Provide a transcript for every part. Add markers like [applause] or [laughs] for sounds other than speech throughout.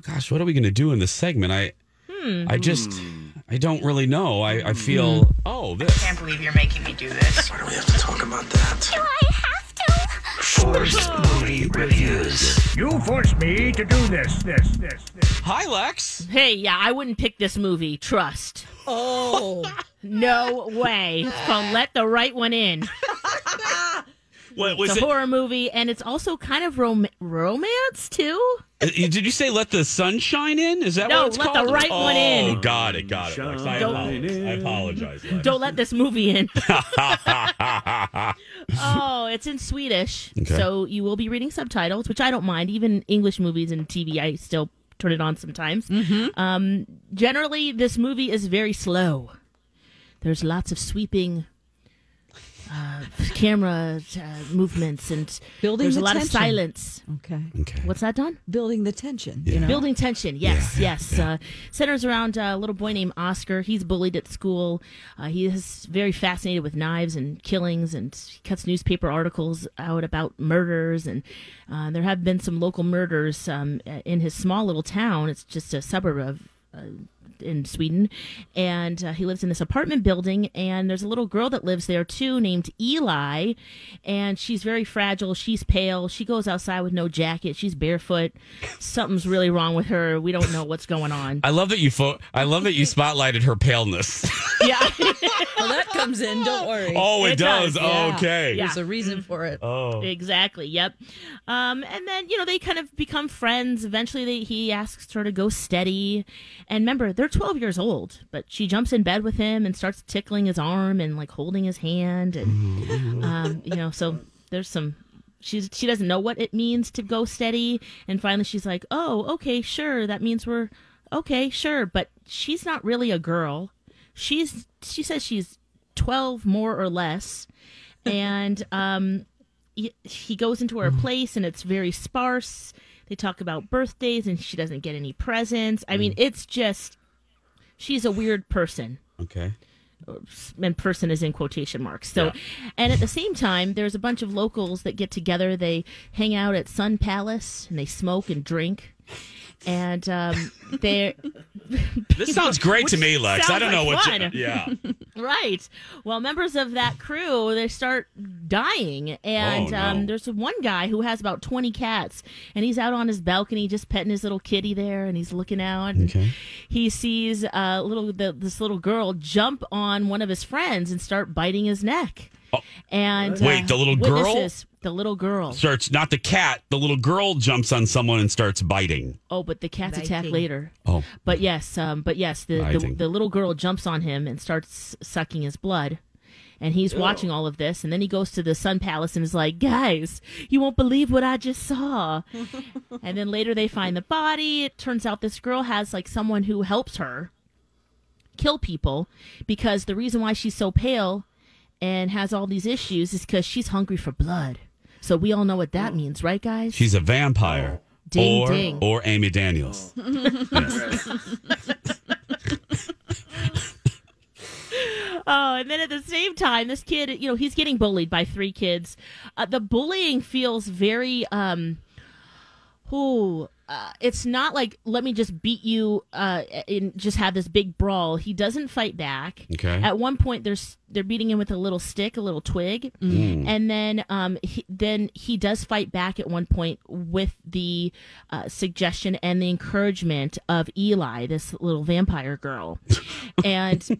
Gosh, what are we going to do in this segment? I, hmm. I just, I don't really know. I, I hmm. feel. Oh, this. I can't believe you're making me do this. Why do we have to talk about that? Do I have to? Forced movie reviews. You forced me to do this, this, this, this. Hi, Lex. Hey, yeah, I wouldn't pick this movie. Trust. Oh, [laughs] No way. It's called Let the Right One In. [laughs] What was It's it? a horror movie, and it's also kind of rom- romance too. Uh, Did you say "Let the Sun Shine In"? Is that No, what it's called? No, Let the? Right oh, One In. Oh, got it, got it. I apologize. I apologize. Don't let this movie in. [laughs] [laughs] oh, it's in Swedish, Okay. so you will be reading subtitles, which I don't mind. Even English movies and TV, I still turn it on sometimes. Um, generally, this movie is very slow. There's lots of sweeping uh, camera uh, movements, and Building there's the a lot of silence. okay. okay. What's that, Don? Building the tension. You know. Building tension, yes, Yeah, yes. Uh, centers around a little boy named Oscar. He's bullied at school. Uh, he is very fascinated with knives and killings, and he cuts newspaper articles out about murders. And uh, there have been some local murders um, in his small little town. It's just a suburb of. In Sweden, and uh, he lives in this apartment building. And there's a little girl that lives there too, named Eli, and she's very fragile. She's pale. She goes outside with no jacket. She's barefoot. Something's really wrong with her. We don't know what's going on. I love that you. Fo- I love that you spotlighted her paleness. [laughs] yeah, Well, that comes in. Don't worry. oh, it, It does. does, yeah. Okay. Yeah. There's a reason for it. Oh. exactly. Yep. Um, and then you know they kind of become friends. Eventually, they, he asks her to go steady. And remember, they're 12 years old, but she jumps in bed with him and starts tickling his arm and like holding his hand, and um, you know, so there's some. She's she doesn't know what it means to go steady, and finally she's like, "Oh, okay, sure. That means we're okay, sure." But she's not really a girl. She's she says she's 12 more or less, and um, he, he goes into her place and it's very sparse. They talk about birthdays and she doesn't get any presents. I mean, it's just she's a weird person Okay. and person is in quotation marks. So, and at the same time, there's a bunch of locals that get together. They hang out at Sun Palace and they smoke and drink. And um, [laughs] they're This sounds great to me, [laughs] Lex. I don't know like what. fun. You, yeah. [laughs] right. Well, members of that crew they start dying, and Oh, no. um, there's one guy who has about 20 cats, and he's out on his balcony just petting his little kitty there, and he's looking out. and Okay. He sees uh, little the, this little girl jump on one of his friends and start biting his neck. And uh, Oh. Wait, the little girl? The little girl. Starts not the cat. The little girl jumps on someone and starts biting. Oh, but the cats attack later. Oh. But yes, um, but yes, the, the the little girl jumps on him and starts sucking his blood. And he's watching all of this, and then he goes to the Sun Palace and is like, "Guys, you won't believe what I just saw." [laughs] and then later they find the body. It turns out this girl has like someone who helps her kill people because the reason why she's so pale and has all these issues is because she's hungry for blood. So we all know what that means, right, guys? She's a vampire. Ding, or, ding. or Amy Daniels. [laughs] Oh, and then at the same time, this kid, you know, he's getting bullied by three kids. Uh, the bullying feels very, um, ooh, uh, it's not like let me just beat you uh, and just have this big brawl. He doesn't fight back. Okay. At one point, there's they're beating him with a little stick, a little twig, and then um, he, then he does fight back at one point with the uh, suggestion and the encouragement of Eli, this little vampire girl, [laughs] and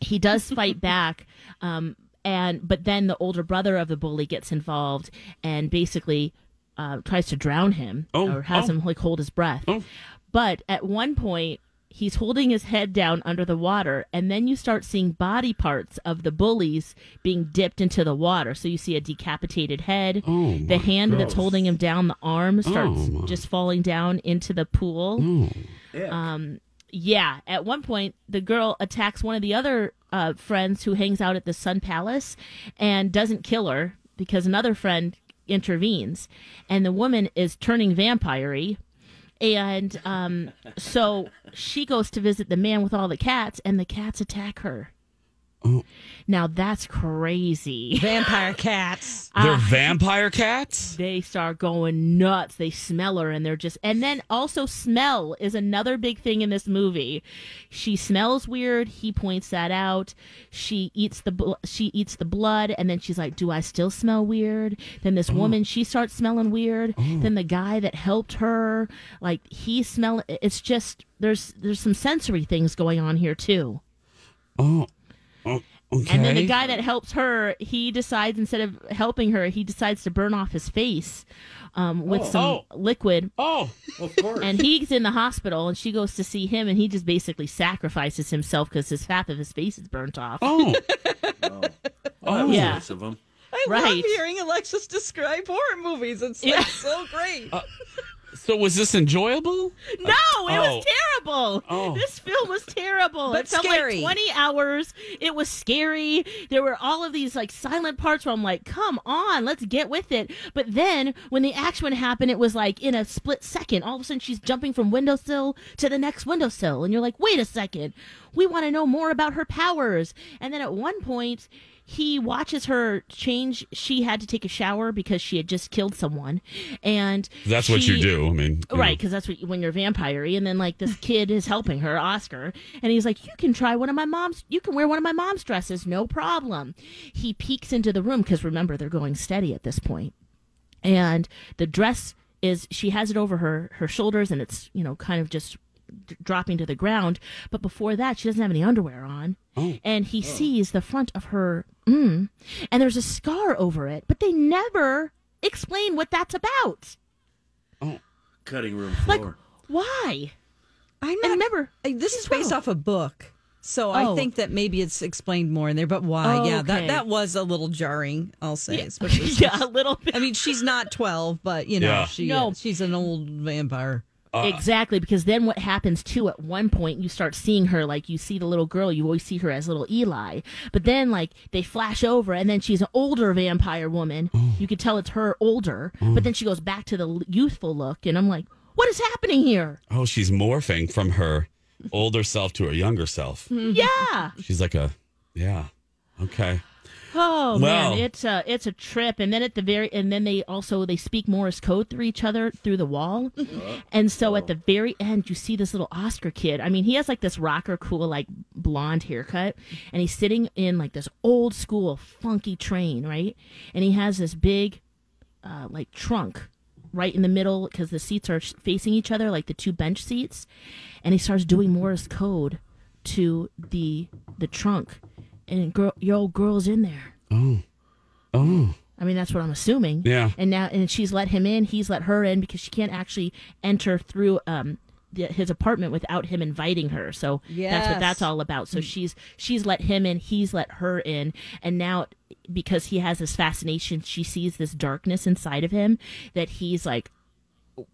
he does fight back um, and but then the older brother of the bully gets involved and basically uh, tries to drown him Oh, or has oh. him like hold his breath. Oh. but at one point he's holding his head down under the water and then you start seeing body parts of the bullies being dipped into the water. So you see a decapitated head. Oh, the my hand that's holding him down the arm starts Oh, just falling down into the pool. Oh. um yeah at one point the girl attacks one of the other uh, friends who hangs out at the sun palace and doesn't kill her because another friend intervenes. And the woman is turning vampire and um, so she goes to visit the man with all the cats and the cats attack her Oh. now that's crazy Vampire [laughs] cats. They're ah. vampire cats? [laughs] they start going nuts. They smell her and they're just and then also smell is another big thing in this movie. She smells weird. He points that out. She eats the bl- she eats the blood and then she's like, "Do I still smell weird?" Then this oh. woman, she starts smelling weird. Oh. Then the guy that helped her, like he smell it's just there's there's some sensory things going on here too. Oh. Oh okay. And then the guy that helps her, he decides instead of helping her, he decides to burn off his face um, with some oh. liquid. Oh. Of course. And he's in the hospital, and she goes to see him, and he just basically sacrifices himself because his half of his face is burnt off. Oh. [laughs] oh, that was Yeah. nice of him. I love hearing Alexis describe horror movies. It's Yeah. like so great. So was this enjoyable? No, it Oh. was terrible. Oh. This film was terrible. But it felt scary. like 20 hours. It was scary. There were all of these like silent parts where I'm like, come on, let's get with it. But then when the action happened, it was like in a split second. All of a sudden she's jumping from windowsill to the next windowsill. And you're like, wait a second. We want to know more about her powers. And then at one point, he watches her change. She had to take a shower because she had just killed someone. And That's what you do. I mean, Right, because that's what when you're vampire and then like this kid is helping her, Oscar, and he's like, "You can try one of my mom's. You can wear one of my mom's dresses, no problem." He peeks into the room because remember they're going steady at this point, and the dress is she has it over her her shoulders and it's you know kind of just d- dropping to the ground. But before that, she doesn't have any underwear on, and he sees the front of her, mm, and there's a scar over it, but they never explain what that's about. Oh, cutting room Like, floor. why? I'm And remember, this is based off a book, so Oh. I think that maybe it's explained more in there. But why? Oh, yeah, okay. that that was a little jarring. I'll say, especially. [laughs] since- yeah, a little bit. I mean, she's not twelve, but you know, Yeah. she No. she's an old vampire. Uh, exactly, because then what happens too? At one point, you start seeing her like you see the little girl. You always see her as little Eli, but then like they flash over, and then she's an older vampire woman. You could tell it's her older, but then she goes back to the youthful look, and I'm like, what is happening here? Oh, she's morphing from her older self to her younger self. Mm-hmm. Yeah. She's like a, yeah. Okay. Oh Well- man, it's a it's a trip. And then at the very and then they also they speak Morse code through each other through the wall. [laughs] and so at the very end, you see this little Oscar kid. I mean, he has like this rocker cool like blonde haircut, and he's sitting in like this old school funky train, right? And he has this big, uh, like trunk right in the middle because the seats are facing each other, like the two bench seats. And he starts doing Morse code to the the trunk, and girl, your old girl's in there. Oh. Oh. I mean, that's what I'm assuming. Yeah. And now, and she's let him in. He's let her in because she can't actually enter through um the, his apartment without him inviting her. So that's what that's all about. So she's she's let him in. He's let her in. And now, because he has this fascination, she sees this darkness inside of him that he's like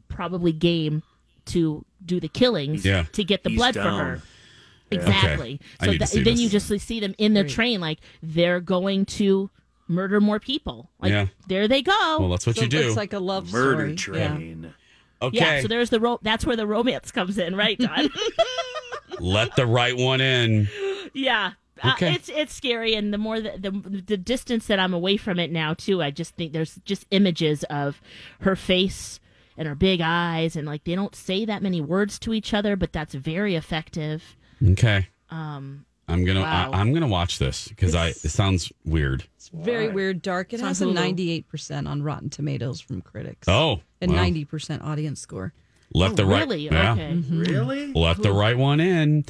probably game to do the killings Yeah. to get the He's blood for her. Exactly. I So need to see then this. you just see them in the train, like they're going to murder more people. Like Yeah. there they go. Well, that's what So you do. It's like a love Murder story. Yeah. train. okay. yeah. So there's the ro- That's where the romance comes in, right, Don? [laughs] Let the right one in. [laughs] yeah. Uh, it's it's scary, and the more the, the the distance that I'm away from it now, too, I just think there's just images of her face and her big eyes, and like they don't say that many words to each other, but that's very effective. Okay. Um, I'm gonna Wow. I, I'm gonna watch this because I it sounds weird. It's very weird, dark. It It's on has a ninety-eight percent on Rotten Tomatoes from critics. Oh, and wow. ninety percent audience score. Let oh, the right really yeah. okay. Really? Let the right one in.